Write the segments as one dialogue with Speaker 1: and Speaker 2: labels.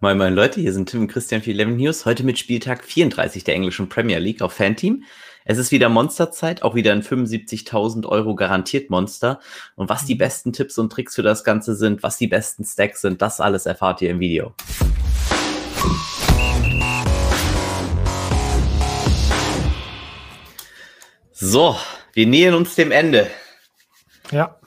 Speaker 1: Moin moin Leute, hier sind Tim und Christian für 11 News. Heute mit Spieltag 34 der englischen Premier League auf Fanteam. Es ist wieder Monsterzeit, auch wieder ein 75.000 Euro garantiert Monster. Und was die mhm. besten Tipps und Tricks für das Ganze sind, was die besten Stacks sind, das alles erfahrt ihr im Video. So, wir nähern uns dem Ende.
Speaker 2: Ja.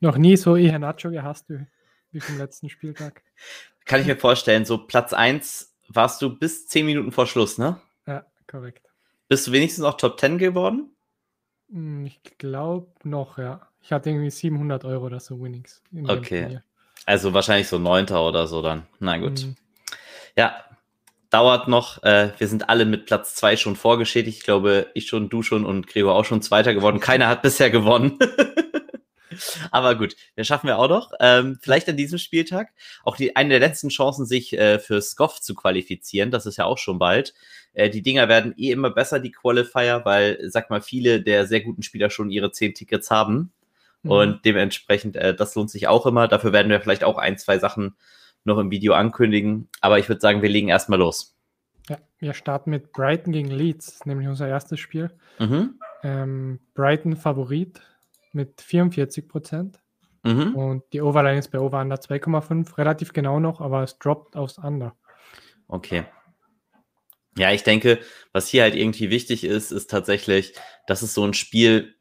Speaker 2: Noch nie so eher Nacho gehasst wie, wie vom letzten Spieltag.
Speaker 1: Kann ich mir vorstellen, so Platz 1 warst du bis 10 Minuten vor Schluss, ne?
Speaker 2: Ja, korrekt.
Speaker 1: Bist du wenigstens auch Top 10 geworden?
Speaker 2: Hm, ich glaube noch, ja. Ich hatte irgendwie 700 Euro oder so Winnings.
Speaker 1: Okay. Also wahrscheinlich so 9. oder so dann. Na gut. Mhm. Ja, dauert noch. Äh, wir sind alle mit Platz 2 schon vorgeschädigt. Ich glaube, ich schon, du schon und Gregor auch schon Zweiter geworden. Keiner hat bisher gewonnen. Aber gut, das schaffen wir auch noch. Ähm, vielleicht an diesem Spieltag auch die, eine der letzten Chancen, sich äh, für SCOF zu qualifizieren. Das ist ja auch schon bald. Äh, die Dinger werden eh immer besser, die Qualifier, weil, sag mal, viele der sehr guten Spieler schon ihre zehn Tickets haben. Mhm. Und dementsprechend, äh, das lohnt sich auch immer. Dafür werden wir vielleicht auch ein, zwei Sachen noch im Video ankündigen. Aber ich würde sagen, wir legen erstmal los.
Speaker 2: Ja, wir starten mit Brighton gegen Leeds, nämlich unser erstes Spiel. Mhm. Ähm, Brighton Favorit mit 44 Prozent. Mhm. Und die Overline ist bei Over Under 2,5, relativ genau noch, aber es droppt aufs Under.
Speaker 1: Okay. Ja, ich denke, was hier halt irgendwie wichtig ist, ist tatsächlich, dass es so ein Spiel,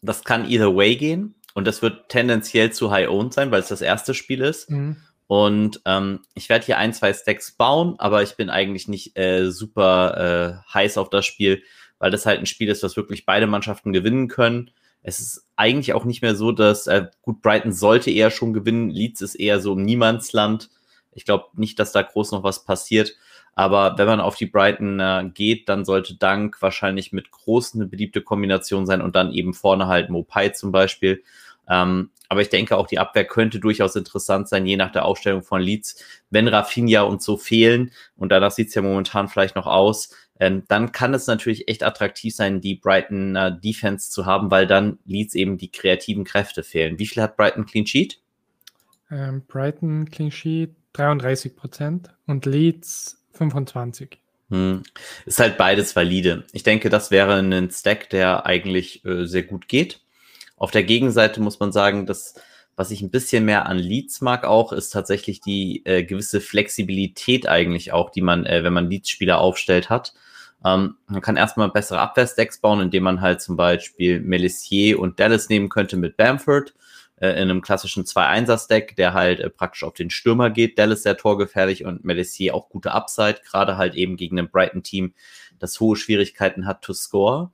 Speaker 1: das kann either way gehen und das wird tendenziell zu high-owned sein, weil es das erste Spiel ist. Mhm. Und ähm, ich werde hier ein, zwei Stacks bauen, aber ich bin eigentlich nicht äh, super äh, heiß auf das Spiel, weil das halt ein Spiel ist, was wirklich beide Mannschaften gewinnen können. Es ist eigentlich auch nicht mehr so, dass, äh, gut, Brighton sollte eher schon gewinnen. Leeds ist eher so im Niemandsland. Ich glaube nicht, dass da groß noch was passiert. Aber wenn man auf die Brighton äh, geht, dann sollte Dank wahrscheinlich mit groß eine beliebte Kombination sein und dann eben vorne halt Mopai zum Beispiel. Ähm, aber ich denke auch die Abwehr könnte durchaus interessant sein, je nach der Aufstellung von Leeds. Wenn Rafinha und so fehlen, und danach sieht es ja momentan vielleicht noch aus, ähm, dann kann es natürlich echt attraktiv sein, die Brighton äh, Defense zu haben, weil dann Leeds eben die kreativen Kräfte fehlen. Wie viel hat Brighton Clean Sheet?
Speaker 2: Ähm, Brighton Clean Sheet 33 Prozent und Leeds 25.
Speaker 1: Hm. Ist halt beides valide. Ich denke, das wäre ein Stack, der eigentlich äh, sehr gut geht. Auf der Gegenseite muss man sagen, dass was ich ein bisschen mehr an Leads mag auch, ist tatsächlich die äh, gewisse Flexibilität eigentlich auch, die man, äh, wenn man Leads-Spieler aufstellt, hat. Ähm, man kann erstmal bessere Abwehrsdecks bauen, indem man halt zum Beispiel Melissier und Dallas nehmen könnte mit Bamford äh, in einem klassischen 2-1er-Stack, der halt äh, praktisch auf den Stürmer geht. Dallas sehr torgefährlich und Melissier auch gute Upside, gerade halt eben gegen ein Brighton-Team, das hohe Schwierigkeiten hat to score.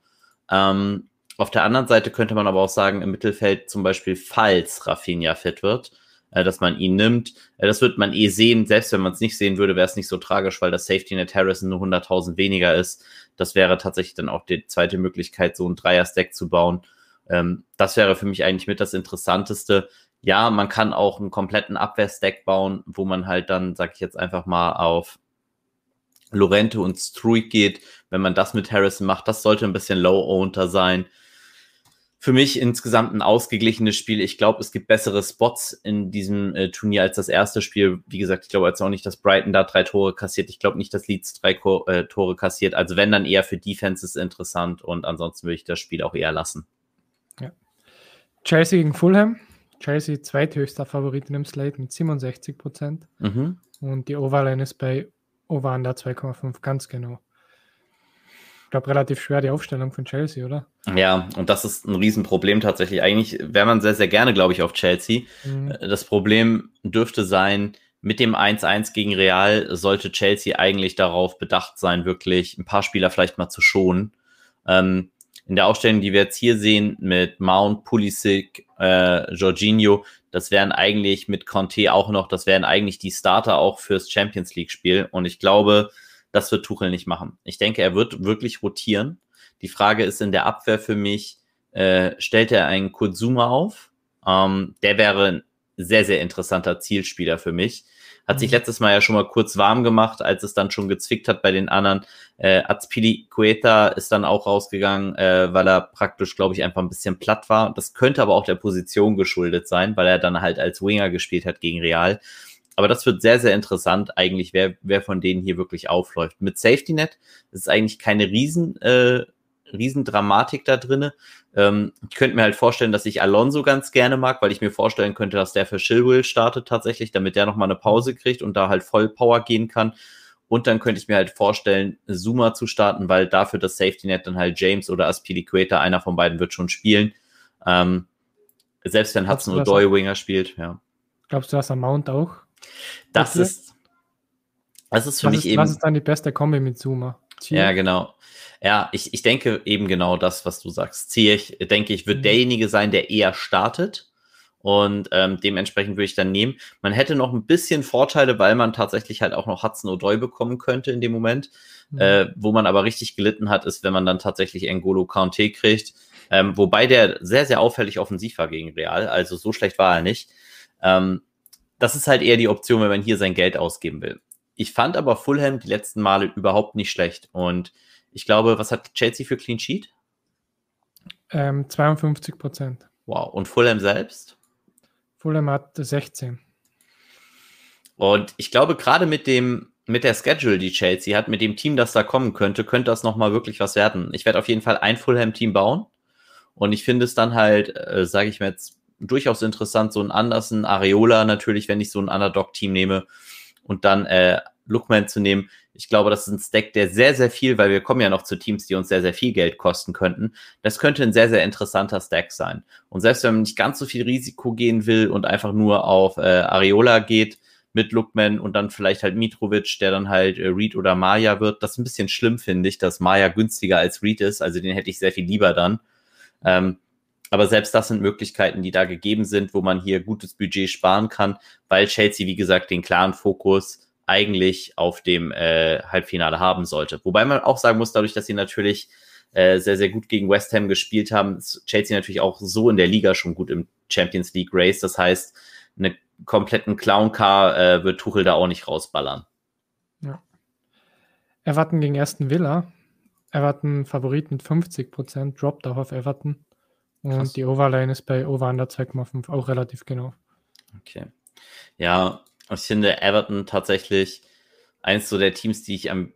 Speaker 1: Ähm, auf der anderen Seite könnte man aber auch sagen, im Mittelfeld zum Beispiel, falls Rafinha fit wird, äh, dass man ihn nimmt. Äh, das wird man eh sehen. Selbst wenn man es nicht sehen würde, wäre es nicht so tragisch, weil das Safety Net Harrison nur 100.000 weniger ist. Das wäre tatsächlich dann auch die zweite Möglichkeit, so ein Dreier-Stack zu bauen. Ähm, das wäre für mich eigentlich mit das Interessanteste. Ja, man kann auch einen kompletten Abwehr-Stack bauen, wo man halt dann, sag ich jetzt einfach mal, auf Lorente und Struik geht. Wenn man das mit Harrison macht, das sollte ein bisschen low-ownter sein für mich insgesamt ein ausgeglichenes Spiel. Ich glaube, es gibt bessere Spots in diesem äh, Turnier als das erste Spiel. Wie gesagt, ich glaube jetzt auch nicht, dass Brighton da drei Tore kassiert. Ich glaube nicht, dass Leeds drei Ko äh, Tore kassiert. Also wenn, dann eher für Defenses interessant und ansonsten würde ich das Spiel auch eher lassen.
Speaker 2: Ja. Chelsea gegen Fulham. Chelsea zweithöchster Favorit in dem Slate mit 67 Prozent. Mhm. Und die Overline ist bei Over Under 2,5 ganz genau glaube, relativ schwer die Aufstellung von Chelsea, oder?
Speaker 1: Ja, und das ist ein Riesenproblem tatsächlich. Eigentlich wäre man sehr, sehr gerne, glaube ich, auf Chelsea. Mhm. Äh, das Problem dürfte sein, mit dem 1-1 gegen Real sollte Chelsea eigentlich darauf bedacht sein, wirklich ein paar Spieler vielleicht mal zu schonen. Ähm, in der Aufstellung, die wir jetzt hier sehen, mit Mount, Pulisic, äh, Jorginho, das wären eigentlich mit Conte auch noch, das wären eigentlich die Starter auch fürs Champions League-Spiel. Und ich glaube, das wird Tuchel nicht machen. Ich denke, er wird wirklich rotieren. Die Frage ist in der Abwehr für mich, äh, stellt er einen Kurzuma auf? Ähm, der wäre ein sehr, sehr interessanter Zielspieler für mich. Hat sich mhm. letztes Mal ja schon mal kurz warm gemacht, als es dann schon gezwickt hat bei den anderen. Äh, Azpili Cueta ist dann auch rausgegangen, äh, weil er praktisch, glaube ich, einfach ein bisschen platt war. Das könnte aber auch der Position geschuldet sein, weil er dann halt als Winger gespielt hat gegen Real. Aber das wird sehr, sehr interessant eigentlich, wer, wer von denen hier wirklich aufläuft. Mit Safety Net ist eigentlich keine riesen, äh, riesen Dramatik da drinne. Ähm, ich könnte mir halt vorstellen, dass ich Alonso ganz gerne mag, weil ich mir vorstellen könnte, dass der für Chilwell startet tatsächlich, damit der nochmal eine Pause kriegt und da halt voll Power gehen kann. Und dann könnte ich mir halt vorstellen, Zuma zu starten, weil dafür das Safety Net dann halt James oder Aspilicueta, einer von beiden wird schon spielen. Ähm, selbst wenn Hudson O'Doy Winger spielt, ja.
Speaker 2: Glaubst du, dass er Mount auch?
Speaker 1: Das ist, das ist für was mich
Speaker 2: ist,
Speaker 1: eben.
Speaker 2: Was ist dann die beste Kombi mit Zuma?
Speaker 1: Ja, genau. Ja, ich, ich denke eben genau das, was du sagst. Ziyech, denke ich, wird mhm. derjenige sein, der eher startet. Und ähm, dementsprechend würde ich dann nehmen. Man hätte noch ein bisschen Vorteile, weil man tatsächlich halt auch noch Hudson O'Doy bekommen könnte in dem Moment. Mhm. Äh, wo man aber richtig gelitten hat, ist, wenn man dann tatsächlich Engolo Kante kriegt. Ähm, wobei der sehr, sehr auffällig offensiv war gegen Real. Also so schlecht war er nicht. Ähm, das ist halt eher die Option, wenn man hier sein Geld ausgeben will. Ich fand aber Fulham die letzten Male überhaupt nicht schlecht. Und ich glaube, was hat Chelsea für Clean Sheet?
Speaker 2: Ähm, 52 Prozent.
Speaker 1: Wow. Und Fulham selbst?
Speaker 2: Fulham hat 16.
Speaker 1: Und ich glaube, gerade mit dem, mit der Schedule, die Chelsea hat, mit dem Team, das da kommen könnte, könnte das nochmal wirklich was werden. Ich werde auf jeden Fall ein Fulham-Team bauen. Und ich finde es dann halt, äh, sage ich mir jetzt, durchaus interessant, so ein Andersen, Areola natürlich, wenn ich so ein Underdog-Team nehme und dann äh, Lookman zu nehmen. Ich glaube, das ist ein Stack, der sehr, sehr viel, weil wir kommen ja noch zu Teams, die uns sehr, sehr viel Geld kosten könnten. Das könnte ein sehr, sehr interessanter Stack sein. Und selbst wenn man nicht ganz so viel Risiko gehen will und einfach nur auf äh, Areola geht mit Lookman und dann vielleicht halt Mitrovic, der dann halt äh, Reed oder Maya wird, das ist ein bisschen schlimm, finde ich, dass Maya günstiger als Reed ist. Also den hätte ich sehr viel lieber dann. Ähm, aber selbst das sind Möglichkeiten, die da gegeben sind, wo man hier gutes Budget sparen kann, weil Chelsea, wie gesagt, den klaren Fokus eigentlich auf dem äh, Halbfinale haben sollte. Wobei man auch sagen muss, dadurch, dass sie natürlich äh, sehr, sehr gut gegen West Ham gespielt haben, ist Chelsea natürlich auch so in der Liga schon gut im Champions League Race. Das heißt, einen kompletten Clown-Car äh, wird Tuchel da auch nicht rausballern.
Speaker 2: Ja. Everton gegen Aston Villa. Everton Favorit mit 50 Prozent, droppt auch auf Everton. Und die Overline ist bei Over Under 2,5 auch relativ genau.
Speaker 1: Okay. Ja, ich finde Everton tatsächlich eins so der Teams, die ich am,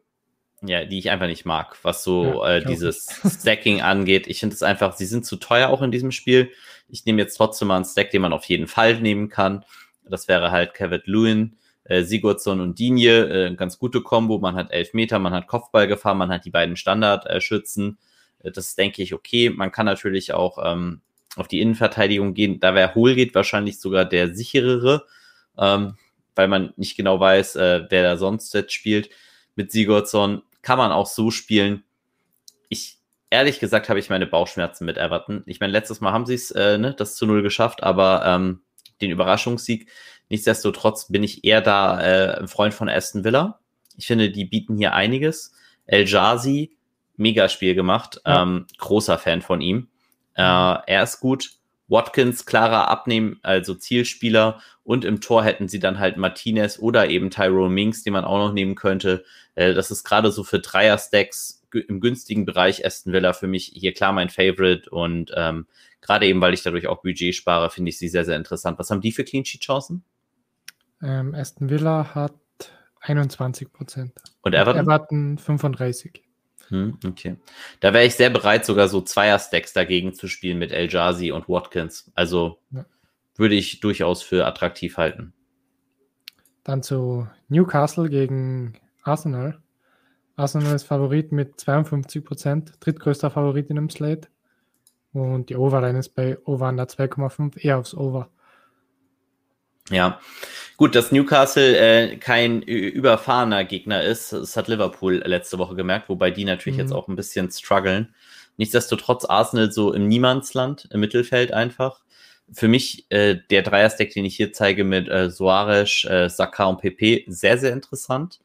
Speaker 1: ja, die ich einfach nicht mag, was so ja, äh, dieses Stacking angeht. Ich finde es einfach, sie sind zu teuer auch in diesem Spiel. Ich nehme jetzt trotzdem mal einen Stack, den man auf jeden Fall nehmen kann. Das wäre halt Kevin Lewin, äh, Sigurdsson und Dinje. Äh, ganz gute Kombo. Man hat elf Meter, man hat Kopfballgefahr, man hat die beiden Standardschützen. Äh, das ist, denke ich, okay. Man kann natürlich auch ähm, auf die Innenverteidigung gehen. Da wäre Holgeht wahrscheinlich sogar der sicherere, ähm, weil man nicht genau weiß, äh, wer da sonst jetzt spielt. Mit Sigurdsson kann man auch so spielen. Ich, ehrlich gesagt, habe ich meine Bauchschmerzen mit Everton. Ich meine, letztes Mal haben sie es, äh, ne, das zu Null geschafft, aber ähm, den Überraschungssieg. Nichtsdestotrotz bin ich eher da äh, ein Freund von Aston Villa. Ich finde, die bieten hier einiges. El Jazi Megaspiel gemacht. Ja. Ähm, großer Fan von ihm. Äh, er ist gut. Watkins klarer abnehmen, also Zielspieler. Und im Tor hätten sie dann halt Martinez oder eben Tyrone Minks, den man auch noch nehmen könnte. Äh, das ist gerade so für Dreier-Stacks im günstigen Bereich Aston Villa für mich hier klar mein Favorite. Und ähm, gerade eben, weil ich dadurch auch Budget spare, finde ich sie sehr, sehr interessant. Was haben die für Clean Sheet Chancen?
Speaker 2: Ähm, Aston Villa hat 21 Prozent.
Speaker 1: Und Everton?
Speaker 2: Everton 35.
Speaker 1: Hm, okay. Da wäre ich sehr bereit, sogar so Zweier-Stacks dagegen zu spielen mit El Jazi und Watkins. Also ja. würde ich durchaus für attraktiv halten.
Speaker 2: Dann zu Newcastle gegen Arsenal. Arsenal ist Favorit mit 52 Prozent, drittgrößter Favorit in dem Slate. Und die Overline ist bei Over under 2,5 eher aufs Over.
Speaker 1: Ja, gut, dass Newcastle äh, kein überfahrener Gegner ist, das hat Liverpool letzte Woche gemerkt, wobei die natürlich mhm. jetzt auch ein bisschen strugglen. Nichtsdestotrotz Arsenal so im Niemandsland, im Mittelfeld einfach. Für mich äh, der Dreierstack, den ich hier zeige mit äh, Soares, äh, Saka und PP, sehr, sehr interessant.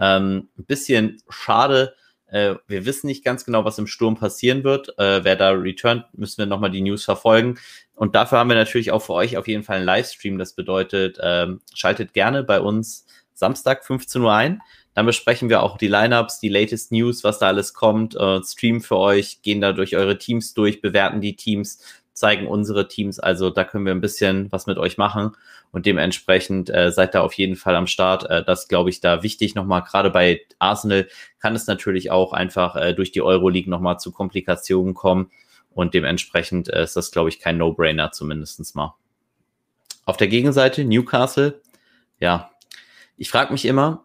Speaker 1: Ähm, ein bisschen schade, äh, wir wissen nicht ganz genau, was im Sturm passieren wird. Äh, wer da returnt, müssen wir nochmal die News verfolgen. Und dafür haben wir natürlich auch für euch auf jeden Fall einen Livestream. Das bedeutet, ähm, schaltet gerne bei uns Samstag 15 Uhr ein. Dann besprechen wir auch die Lineups, die latest News, was da alles kommt, äh, streamen für euch, gehen da durch eure Teams durch, bewerten die Teams, zeigen unsere Teams. Also da können wir ein bisschen was mit euch machen. Und dementsprechend äh, seid da auf jeden Fall am Start. Äh, das glaube ich da wichtig nochmal. Gerade bei Arsenal kann es natürlich auch einfach äh, durch die Euroleague nochmal zu Komplikationen kommen. Und dementsprechend äh, ist das, glaube ich, kein No-Brainer zumindestens mal. Auf der Gegenseite Newcastle. Ja, ich frage mich immer,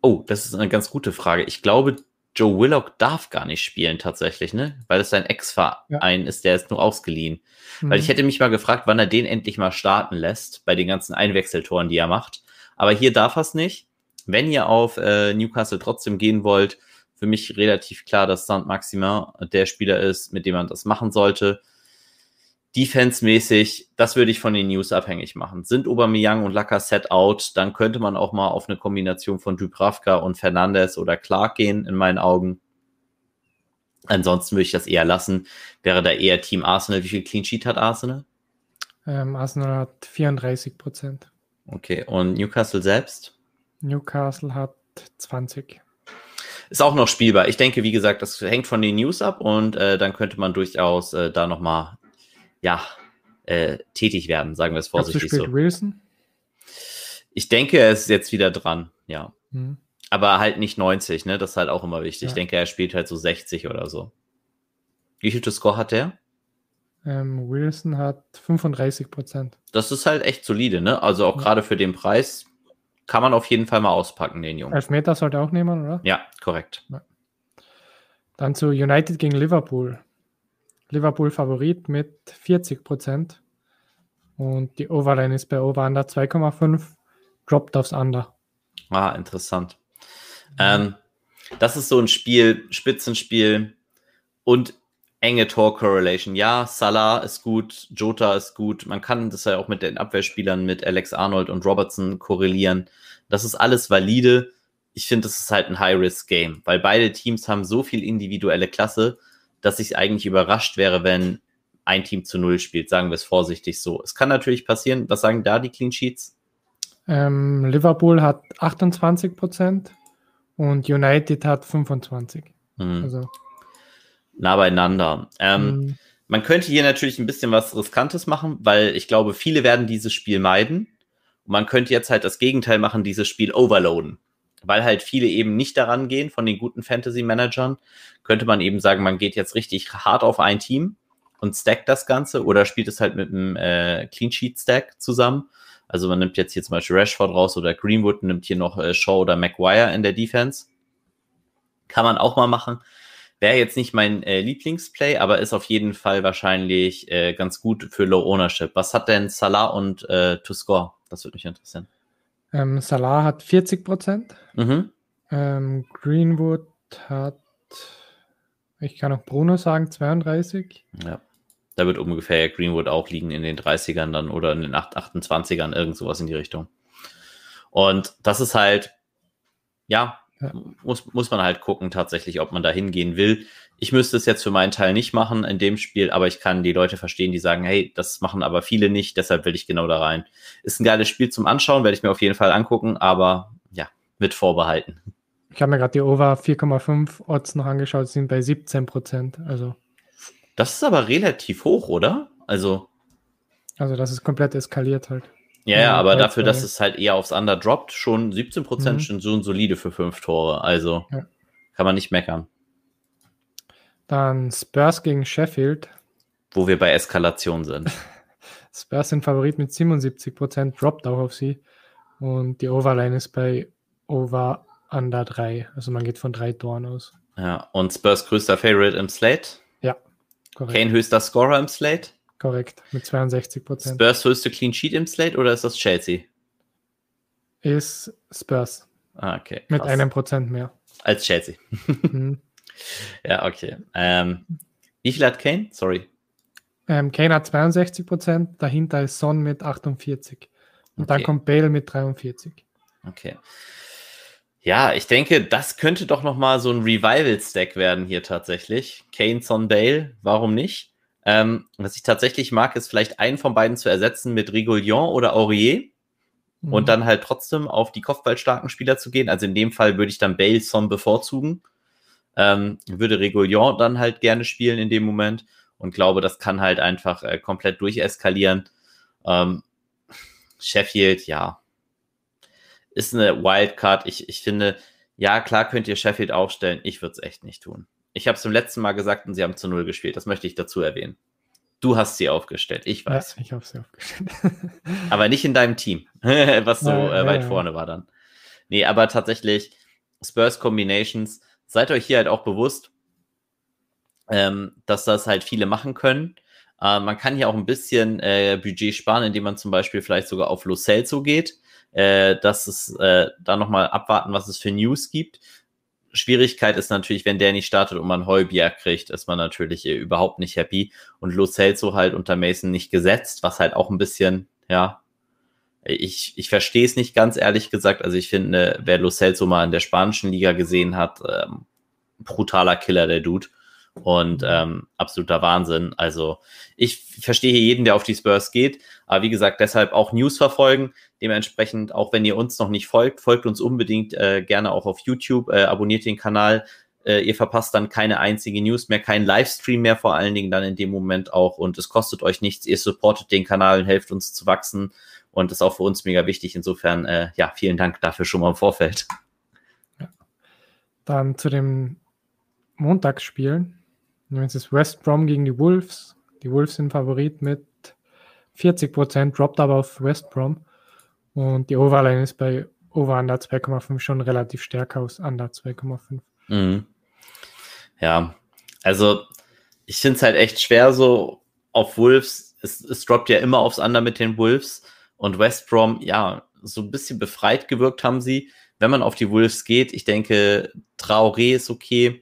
Speaker 1: oh, das ist eine ganz gute Frage. Ich glaube, Joe Willock darf gar nicht spielen tatsächlich, ne? Weil es sein Ex-Verein ja. ist, der ist nur ausgeliehen. Mhm. Weil ich hätte mich mal gefragt, wann er den endlich mal starten lässt, bei den ganzen Einwechseltoren, die er macht. Aber hier darf er es nicht. Wenn ihr auf äh, Newcastle trotzdem gehen wollt, für mich relativ klar, dass Saint-Maximin der Spieler ist, mit dem man das machen sollte. Defense-mäßig, das würde ich von den News abhängig machen. Sind Aubameyang und Lacazette out, dann könnte man auch mal auf eine Kombination von Dubravka und Fernandez oder Clark gehen, in meinen Augen. Ansonsten würde ich das eher lassen. Wäre da eher Team Arsenal. Wie viel Clean Sheet hat Arsenal?
Speaker 2: Ähm, Arsenal hat 34 Prozent.
Speaker 1: Okay, und Newcastle selbst?
Speaker 2: Newcastle hat 20.
Speaker 1: Ist auch noch spielbar. Ich denke, wie gesagt, das hängt von den News ab und äh, dann könnte man durchaus äh, da nochmal ja, äh, tätig werden, sagen wir es vorsichtig so. Wilson? Ich denke, er ist jetzt wieder dran, ja. Mhm. Aber halt nicht 90, ne? Das ist halt auch immer wichtig. Ja. Ich denke, er spielt halt so 60 oder so. Wie viel Score hat der?
Speaker 2: Ähm, Wilson hat 35 Prozent.
Speaker 1: Das ist halt echt solide, ne? Also auch ja. gerade für den Preis kann man auf jeden Fall mal auspacken, den Jungen.
Speaker 2: Elfmeter sollte auch nehmen, oder?
Speaker 1: Ja, korrekt. Ja.
Speaker 2: Dann zu United gegen Liverpool. Liverpool Favorit mit 40 Prozent. Und die Overline ist bei Over Under 2,5, droppt aufs Under.
Speaker 1: Ah, interessant. Ähm, das ist so ein Spiel, Spitzenspiel und enge Tor-Correlation. Ja, Salah ist gut, Jota ist gut. Man kann das ja auch mit den Abwehrspielern, mit Alex Arnold und Robertson korrelieren. Das ist alles valide. Ich finde, das ist halt ein High-Risk-Game, weil beide Teams haben so viel individuelle Klasse, dass ich eigentlich überrascht wäre, wenn ein Team zu Null spielt, sagen wir es vorsichtig so. Es kann natürlich passieren, was sagen da die Clean Sheets?
Speaker 2: Ähm, Liverpool hat 28 Prozent und United hat 25.
Speaker 1: Hm. Also. Nah beieinander. Ähm, hm. Man könnte hier natürlich ein bisschen was Riskantes machen, weil ich glaube, viele werden dieses Spiel meiden. Und man könnte jetzt halt das Gegenteil machen, dieses Spiel overloaden weil halt viele eben nicht daran gehen von den guten Fantasy-Managern, könnte man eben sagen, man geht jetzt richtig hart auf ein Team und stackt das Ganze oder spielt es halt mit einem äh, Clean Sheet Stack zusammen. Also man nimmt jetzt hier zum Beispiel Rashford raus oder Greenwood, nimmt hier noch äh, Shaw oder Maguire in der Defense. Kann man auch mal machen. Wäre jetzt nicht mein äh, Lieblingsplay, aber ist auf jeden Fall wahrscheinlich äh, ganz gut für Low Ownership. Was hat denn Salah und äh, To Score? Das würde mich interessieren.
Speaker 2: Ähm, Salah hat 40 Prozent. Mhm. Ähm, Greenwood hat, ich kann auch Bruno sagen, 32.
Speaker 1: Ja. Da wird ungefähr Greenwood auch liegen in den 30ern dann oder in den 28ern, irgend sowas in die Richtung. Und das ist halt, ja, ja. Muss, muss man halt gucken tatsächlich, ob man da hingehen will. Ich müsste es jetzt für meinen Teil nicht machen in dem Spiel, aber ich kann die Leute verstehen, die sagen, hey, das machen aber viele nicht, deshalb will ich genau da rein. Ist ein geiles Spiel zum Anschauen, werde ich mir auf jeden Fall angucken, aber ja, mit Vorbehalten.
Speaker 2: Ich habe mir gerade die Over 4,5 Odds noch angeschaut, sind bei 17 Prozent. Also.
Speaker 1: Das ist aber relativ hoch, oder? Also.
Speaker 2: Also, das ist komplett eskaliert halt.
Speaker 1: Ja, ja, aber dafür, dass es halt eher aufs Under droppt, schon 17 Prozent mhm. schon so solide für fünf Tore. Also ja. kann man nicht meckern.
Speaker 2: Dann Spurs gegen Sheffield.
Speaker 1: Wo wir bei Eskalation sind.
Speaker 2: Spurs sind Favorit mit 77 Prozent, droppt auch auf sie. Und die Overline ist bei Over Under 3. Also man geht von drei Toren aus.
Speaker 1: Ja, und Spurs größter Favorite im Slate?
Speaker 2: Ja,
Speaker 1: korrekt. Kane höchster Scorer im Slate?
Speaker 2: Korrekt, mit 62 Prozent.
Speaker 1: Spurs höchste Clean Sheet im Slate oder ist das Chelsea?
Speaker 2: Ist Spurs.
Speaker 1: Ah, okay. Krass.
Speaker 2: Mit einem Prozent mehr.
Speaker 1: Als Chelsea. mhm. Ja, okay. Ähm, wie viel hat Kane? Sorry.
Speaker 2: Ähm, Kane hat 62 Prozent, dahinter ist Son mit 48. Und okay. dann kommt Bale mit 43.
Speaker 1: Okay. Ja, ich denke, das könnte doch nochmal so ein Revival-Stack werden hier tatsächlich. Kane, Son, Bale, warum nicht? Ähm, was ich tatsächlich mag, ist vielleicht einen von beiden zu ersetzen mit Rigolion oder Aurier mhm. und dann halt trotzdem auf die kopfballstarken Spieler zu gehen. Also in dem Fall würde ich dann Bale Son bevorzugen. Ähm, würde Rigolion dann halt gerne spielen in dem Moment und glaube, das kann halt einfach äh, komplett durcheskalieren. Ähm, Sheffield, ja, ist eine Wildcard. Ich, ich finde, ja, klar könnt ihr Sheffield aufstellen. Ich würde es echt nicht tun. Ich habe es zum letzten Mal gesagt und sie haben zu Null gespielt. Das möchte ich dazu erwähnen. Du hast sie aufgestellt, ich weiß.
Speaker 2: Ja, ich habe sie aufgestellt.
Speaker 1: aber nicht in deinem Team, was so äh, weit ja, vorne war dann. Nee, aber tatsächlich Spurs Combinations, seid euch hier halt auch bewusst, ähm, dass das halt viele machen können. Äh, man kann hier auch ein bisschen äh, Budget sparen, indem man zum Beispiel vielleicht sogar auf Lo Celso geht. Äh, dass es äh, da nochmal abwarten, was es für News gibt. Schwierigkeit ist natürlich, wenn der nicht startet und man Heubier kriegt, ist man natürlich äh, überhaupt nicht happy. Und Lo Celso halt unter Mason nicht gesetzt, was halt auch ein bisschen, ja, ich, ich verstehe es nicht ganz ehrlich gesagt. Also ich finde, wer Lo Celso mal in der spanischen Liga gesehen hat, ähm, brutaler Killer, der Dude. Und ähm, absoluter Wahnsinn. Also ich verstehe hier jeden, der auf die Spurs geht. Aber wie gesagt, deshalb auch News verfolgen. Dementsprechend, auch wenn ihr uns noch nicht folgt, folgt uns unbedingt äh, gerne auch auf YouTube, äh, abonniert den Kanal. Äh, ihr verpasst dann keine einzige News mehr, keinen Livestream mehr, vor allen Dingen dann in dem Moment auch. Und es kostet euch nichts. Ihr supportet den Kanal und helft uns zu wachsen. Und das ist auch für uns mega wichtig. Insofern, äh, ja, vielen Dank dafür schon mal im Vorfeld.
Speaker 2: Ja. Dann zu dem Montagsspielen. Jetzt ist West Brom gegen die Wolves. Die Wolves sind Favorit mit 40 Prozent, droppt aber auf West Brom. Und die Overline ist bei Over Under 2,5 schon relativ stärker aus Under 2,5. Mhm.
Speaker 1: Ja, also ich finde es halt echt schwer so auf Wolves. Es, es droppt ja immer aufs Under mit den Wolves. Und West Brom, ja, so ein bisschen befreit gewirkt haben sie. Wenn man auf die Wolves geht, ich denke, Traoré ist okay.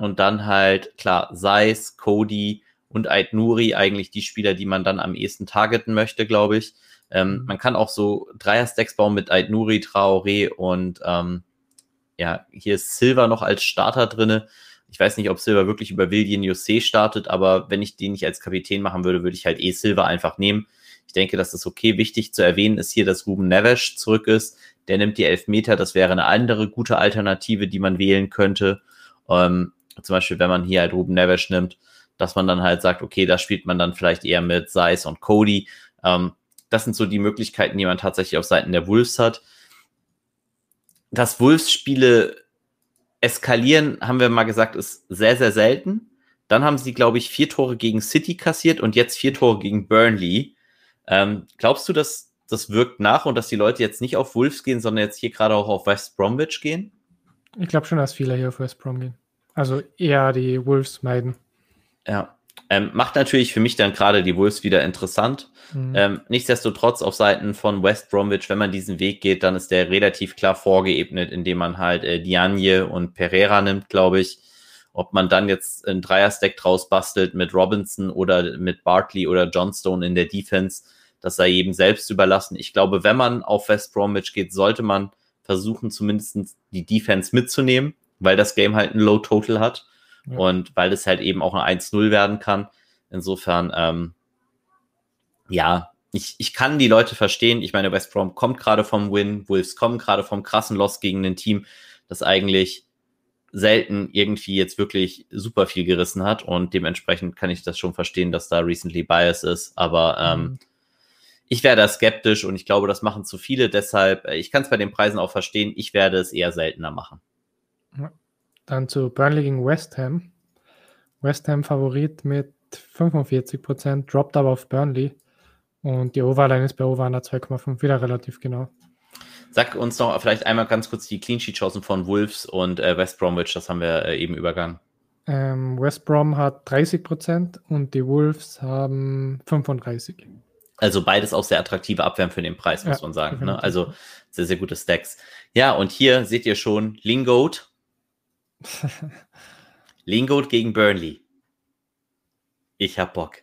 Speaker 1: Und dann halt, klar, Seis, Cody und Ait Nuri eigentlich die Spieler, die man dann am ehesten targeten möchte, glaube ich. Ähm, mhm. man kann auch so Dreier-Stacks bauen mit Ait Nuri, Traoré und ähm, ja, hier ist Silver noch als Starter drinne. Ich weiß nicht, ob Silver wirklich über William Jose startet, aber wenn ich den nicht als Kapitän machen würde, würde ich halt eh Silver einfach nehmen. Ich denke, das ist okay. Wichtig zu erwähnen ist hier, dass Ruben Neves zurück ist. Der nimmt die Elfmeter. Das wäre eine andere gute Alternative, die man wählen könnte. Ähm, zum Beispiel, wenn man hier halt Ruben Neves nimmt, dass man dann halt sagt, okay, da spielt man dann vielleicht eher mit Seis und Cody. Ähm, das sind so die Möglichkeiten, die man tatsächlich auf Seiten der Wolves hat. Dass Wolves-Spiele eskalieren, haben wir mal gesagt, ist sehr, sehr selten. Dann haben sie, glaube ich, vier Tore gegen City kassiert und jetzt vier Tore gegen Burnley. Ähm, glaubst du, dass das wirkt nach und dass die Leute jetzt nicht auf Wolves gehen, sondern jetzt hier gerade auch auf West Bromwich gehen?
Speaker 2: Ich glaube schon, dass viele hier auf West Brom gehen. Also eher die Wolves meiden.
Speaker 1: Ja. Ähm, macht natürlich für mich dann gerade die Wolves wieder interessant. Mhm. Ähm, nichtsdestotrotz auf Seiten von West Bromwich, wenn man diesen Weg geht, dann ist der relativ klar vorgeebnet, indem man halt äh, Diagne und Pereira nimmt, glaube ich. Ob man dann jetzt ein Dreier-Stack draus bastelt mit Robinson oder mit Bartley oder Johnstone in der Defense, das sei jedem selbst überlassen. Ich glaube, wenn man auf West Bromwich geht, sollte man versuchen, zumindest die Defense mitzunehmen weil das Game halt ein Low Total hat ja. und weil es halt eben auch ein 1-0 werden kann. Insofern, ähm, ja, ich, ich kann die Leute verstehen. Ich meine, West Brom kommt gerade vom Win, Wolves kommen gerade vom krassen Loss gegen ein Team, das eigentlich selten irgendwie jetzt wirklich super viel gerissen hat und dementsprechend kann ich das schon verstehen, dass da recently Bias ist, aber ähm, mhm. ich wäre da skeptisch und ich glaube, das machen zu viele, deshalb, äh, ich kann es bei den Preisen auch verstehen, ich werde es eher seltener machen.
Speaker 2: Dann zu Burnley gegen West Ham. West Ham Favorit mit 45%, droppt aber auf Burnley. Und die Overline ist bei Over 2,5 wieder relativ genau.
Speaker 1: Sag uns noch vielleicht einmal ganz kurz die Clean Sheet Chancen von Wolves und äh, West Bromwich, das haben wir äh, eben übergangen.
Speaker 2: Ähm, West Brom hat 30% und die Wolves haben 35%.
Speaker 1: Also beides auch sehr attraktive Abwehren für den Preis, muss ja, man sagen. Ne? Also sehr, sehr gute Stacks. Ja, und hier seht ihr schon Linggoat Lingard gegen Burnley. Ich hab Bock.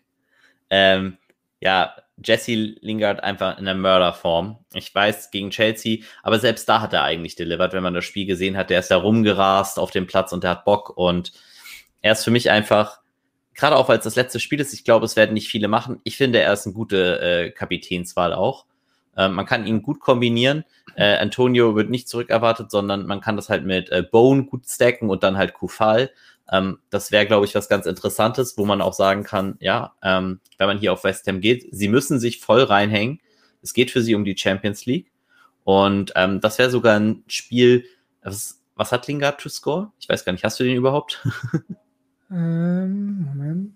Speaker 1: Ähm, ja, Jesse Lingard einfach in der Mörderform. Ich weiß, gegen Chelsea, aber selbst da hat er eigentlich delivered, wenn man das Spiel gesehen hat. Der ist da rumgerast auf dem Platz und der hat Bock und er ist für mich einfach, gerade auch weil es das letzte Spiel ist, ich glaube, es werden nicht viele machen. Ich finde, er ist eine gute äh, Kapitänswahl auch. Äh, man kann ihn gut kombinieren. Äh, Antonio wird nicht zurückerwartet, sondern man kann das halt mit äh, Bone gut stacken und dann halt Kufal. Ähm, das wäre, glaube ich, was ganz Interessantes, wo man auch sagen kann, ja, ähm, wenn man hier auf West Ham geht, sie müssen sich voll reinhängen. Es geht für sie um die Champions League. Und ähm, das wäre sogar ein Spiel, was, was hat Lingard to score? Ich weiß gar nicht, hast du den überhaupt?
Speaker 2: ähm, Moment.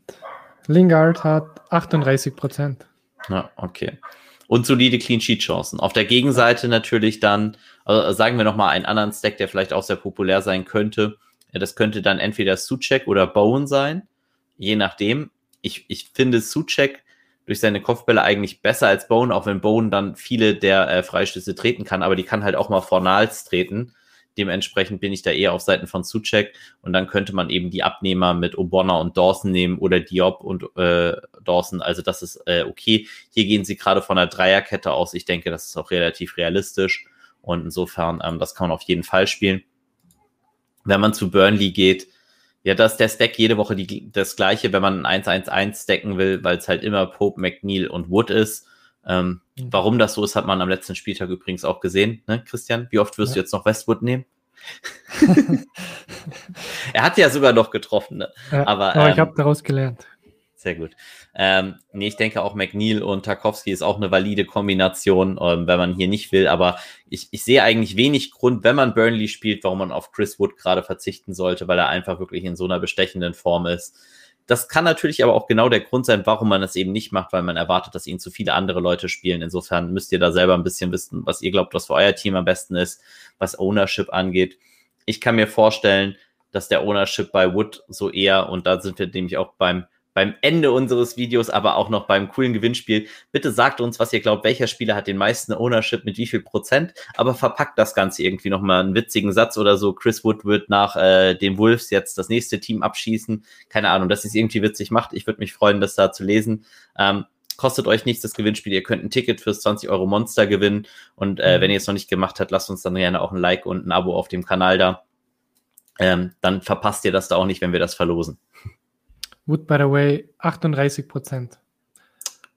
Speaker 2: Lingard hat 38 Prozent.
Speaker 1: Ja, okay. Und solide Clean Sheet Chancen. Auf der Gegenseite natürlich dann, also sagen wir nochmal einen anderen Stack, der vielleicht auch sehr populär sein könnte. Das könnte dann entweder Suchek oder Bowen sein, je nachdem. Ich, ich finde Suchek durch seine Kopfbälle eigentlich besser als Bowen, auch wenn Bowen dann viele der äh, Freistöße treten kann, aber die kann halt auch mal vor Nals treten. Dementsprechend bin ich da eher auf Seiten von Suchek und dann könnte man eben die Abnehmer mit Obonna und Dawson nehmen oder Diop und äh, Dawson. Also das ist äh, okay. Hier gehen sie gerade von einer Dreierkette aus. Ich denke, das ist auch relativ realistisch und insofern, ähm, das kann man auf jeden Fall spielen. Wenn man zu Burnley geht, ja, das ist der Stack jede Woche die, das gleiche, wenn man ein 1-1-1 stacken will, weil es halt immer Pope, McNeil und Wood ist. Ähm, mhm. Warum das so ist, hat man am letzten Spieltag übrigens auch gesehen, ne, Christian? Wie oft wirst ja. du jetzt noch Westwood nehmen? er hat ja sogar noch getroffen, ne?
Speaker 2: Ja, aber, aber ähm, ich habe daraus gelernt.
Speaker 1: Sehr gut. Ähm, nee, ich denke auch McNeil und Tarkovsky ist auch eine valide Kombination, ähm, wenn man hier nicht will. Aber ich, ich sehe eigentlich wenig Grund, wenn man Burnley spielt, warum man auf Chris Wood gerade verzichten sollte, weil er einfach wirklich in so einer bestechenden Form ist. Das kann natürlich aber auch genau der Grund sein, warum man es eben nicht macht, weil man erwartet, dass ihn zu viele andere Leute spielen. Insofern müsst ihr da selber ein bisschen wissen, was ihr glaubt, was für euer Team am besten ist, was Ownership angeht. Ich kann mir vorstellen, dass der Ownership bei Wood so eher, und da sind wir nämlich auch beim beim Ende unseres Videos, aber auch noch beim coolen Gewinnspiel. Bitte sagt uns, was ihr glaubt, welcher Spieler hat den meisten Ownership mit wie viel Prozent, aber verpackt das Ganze irgendwie nochmal einen witzigen Satz oder so. Chris Wood wird nach äh, den Wolves jetzt das nächste Team abschießen. Keine Ahnung, dass es irgendwie witzig macht. Ich würde mich freuen, das da zu lesen. Ähm, kostet euch nichts das Gewinnspiel. Ihr könnt ein Ticket fürs 20 Euro Monster gewinnen. Und äh, mhm. wenn ihr es noch nicht gemacht habt, lasst uns dann gerne auch ein Like und ein Abo auf dem Kanal da. Ähm, dann verpasst ihr das da auch nicht, wenn wir das verlosen.
Speaker 2: Wood, by the way, 38 Prozent.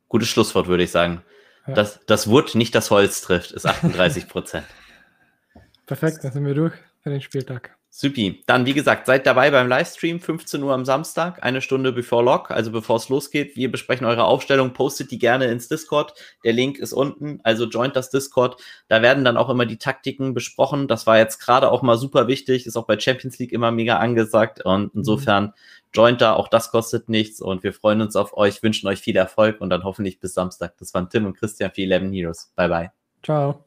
Speaker 1: Gutes Schlusswort, würde ich sagen. Ja. Das, das Wood, nicht das Holz trifft, ist 38 Prozent.
Speaker 2: Perfekt, dann sind wir durch für den Spieltag.
Speaker 1: Supi. Dann, wie gesagt, seid dabei beim Livestream, 15 Uhr am Samstag, eine Stunde bevor Log, also bevor es losgeht. Wir besprechen eure Aufstellung, postet die gerne ins Discord. Der Link ist unten, also joint das Discord. Da werden dann auch immer die Taktiken besprochen. Das war jetzt gerade auch mal super wichtig, ist auch bei Champions League immer mega angesagt. Und insofern joint da, auch das kostet nichts. Und wir freuen uns auf euch, wünschen euch viel Erfolg und dann hoffentlich bis Samstag. Das waren Tim und Christian für 11 Heroes. Bye, bye.
Speaker 2: Ciao.